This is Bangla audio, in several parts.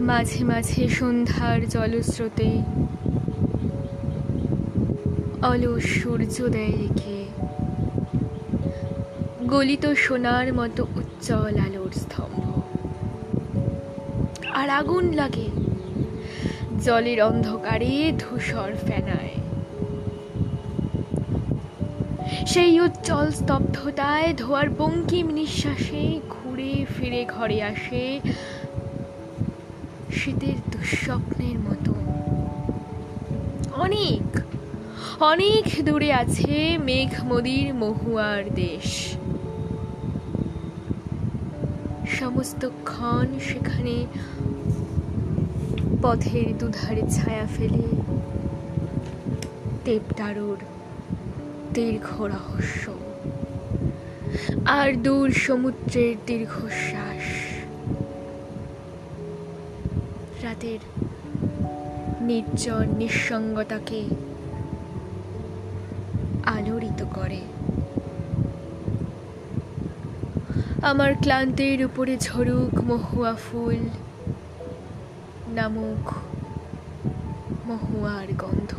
মাঝে মাঝে সন্ধ্যার জলস্রোতে অলস সূর্যোদয় রেখে। গলিত সোনার মতো উজ্জ্বল আলোর স্তম্ভ। আর আগুন লাগে জলের অন্ধকারে ধূসর ফেনায়। সেই উজ্জ্বল স্তব্ধতায় ধোয়ার বঙ্কিম নিঃশ্বাসে ঘুরে ফিরে ঘরে আসে শীতের দুঃস্বপ্নের মতো। অনেক অনেক দূরে আছে মেঘ মদির মহুয়ার দেশ। সমস্ত ক্ষণ সেখানে পথের দুধারে ছায়া ফেলে। দেবদারুর দীর্ঘ রহস্য। আর দূর সমুদ্রের দীর্ঘশ্বাস। রাতের নির্জন নিঃসঙ্গতাকে আলোড়িত করে। আমার ক্লান্তির উপরে ঝরুক মহুয়া ফুল নামুক মহুয়ার গন্ধ।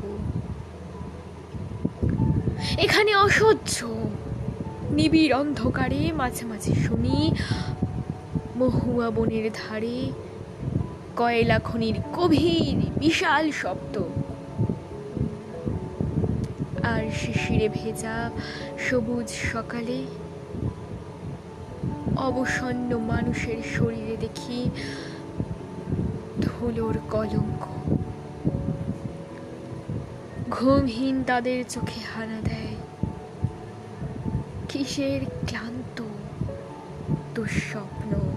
এখানে অসহ্য। নিবিড় অন্ধকারে মাঝে মাঝে শুনি, মহুয়া বনের ধারে কয়লা খনির গভীর বিশাল শব্দ। আর শিশিরে ভেজা সবুজ সকালে অবসন্ন মানুষের শরীরে দেখি ধুলোর কলঙ্ক। ঘুমহীন তাদের চোখে হানা দেয়। কিসের ক্লান্ত দুঃস্বপ্ন?